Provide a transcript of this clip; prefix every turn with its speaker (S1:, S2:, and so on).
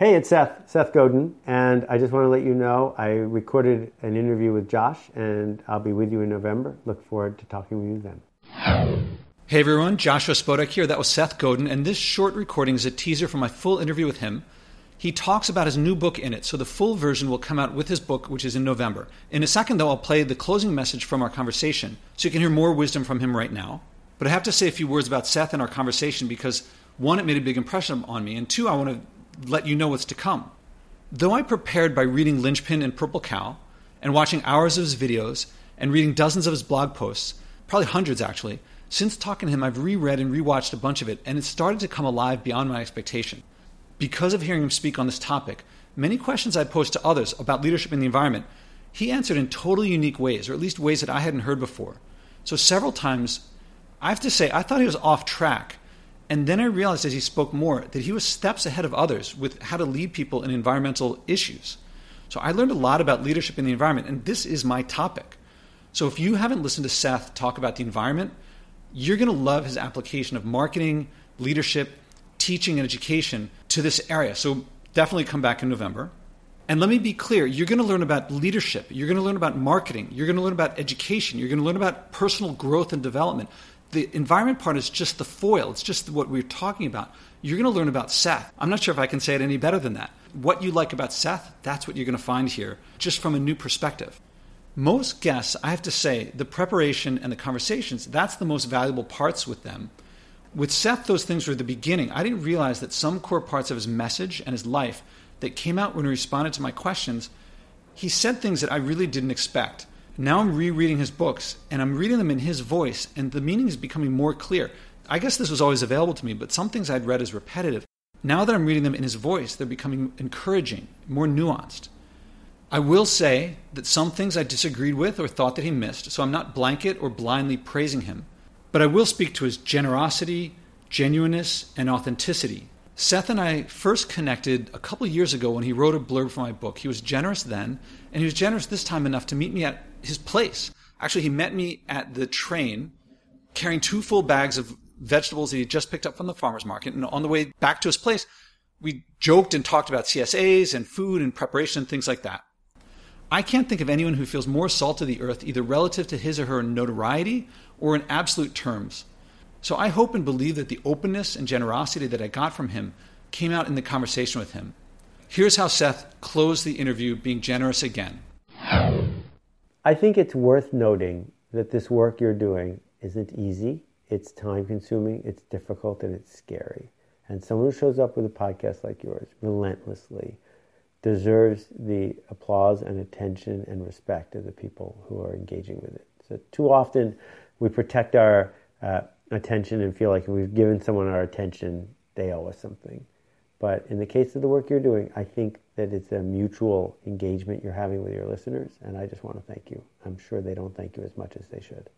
S1: Hey, it's Seth, Seth Godin, and I just want to let you know I recorded an interview with Josh, and I'll be with you in November. Look forward to talking with you then.
S2: Hey everyone, Joshua Spodek here. That was Seth Godin, and this short recording is a teaser for my full interview with him. He talks about his new book in it, so the full version will come out with his book, which is in November. In a second, though, I'll play the closing message from our conversation, so you can hear more wisdom from him right now. But I have to say a few words about Seth and our conversation because, one, it made a big impression on me, and two, I want to let you know what's to come. Though I prepared by reading Linchpin and Purple Cow, and watching hours of his videos, and reading dozens of his blog posts, probably hundreds actually, since talking to him, I've reread and rewatched a bunch of it, and it started to come alive beyond my expectation. Because of hearing him speak on this topic, many questions I posed to others about leadership in the environment, he answered in totally unique ways, or at least ways that I hadn't heard before. So several times, I have to say, I thought he was off track and then I realized as he spoke more that he was steps ahead of others with how to lead people in environmental issues. So I learned a lot about leadership in the environment, and this is my topic. So if you haven't listened to Seth talk about the environment, you're going to love his application of marketing, leadership, teaching, and education to this area. So definitely come back in November. And let me be clear you're going to learn about leadership, you're going to learn about marketing, you're going to learn about education, you're going to learn about personal growth and development the environment part is just the foil. It's just what we're talking about. You're going to learn about Seth. I'm not sure if I can say it any better than that. What you like about Seth, that's what you're going to find here, just from a new perspective. Most guests, I have to say, the preparation and the conversations, that's the most valuable parts with them. With Seth, those things were the beginning. I didn't realize that some core parts of his message and his life that came out when he responded to my questions, he said things that I really didn't expect. Now I'm rereading his books and I'm reading them in his voice, and the meaning is becoming more clear. I guess this was always available to me, but some things I'd read as repetitive. Now that I'm reading them in his voice, they're becoming encouraging, more nuanced. I will say that some things I disagreed with or thought that he missed, so I'm not blanket or blindly praising him. But I will speak to his generosity, genuineness, and authenticity. Seth and I first connected a couple years ago when he wrote a blurb for my book. He was generous then, and he was generous this time enough to meet me at his place. Actually, he met me at the train carrying two full bags of vegetables that he just picked up from the farmer's market. And on the way back to his place, we joked and talked about CSAs and food and preparation and things like that. I can't think of anyone who feels more salt of the earth, either relative to his or her notoriety or in absolute terms. So I hope and believe that the openness and generosity that I got from him came out in the conversation with him. Here's how Seth closed the interview, being generous again.
S1: I think it's worth noting that this work you're doing isn't easy. It's time consuming, it's difficult, and it's scary. And someone who shows up with a podcast like yours relentlessly deserves the applause and attention and respect of the people who are engaging with it. So, too often we protect our uh, attention and feel like if we've given someone our attention, they owe us something. But in the case of the work you're doing, I think that it's a mutual engagement you're having with your listeners, and I just want to thank you. I'm sure they don't thank you as much as they should.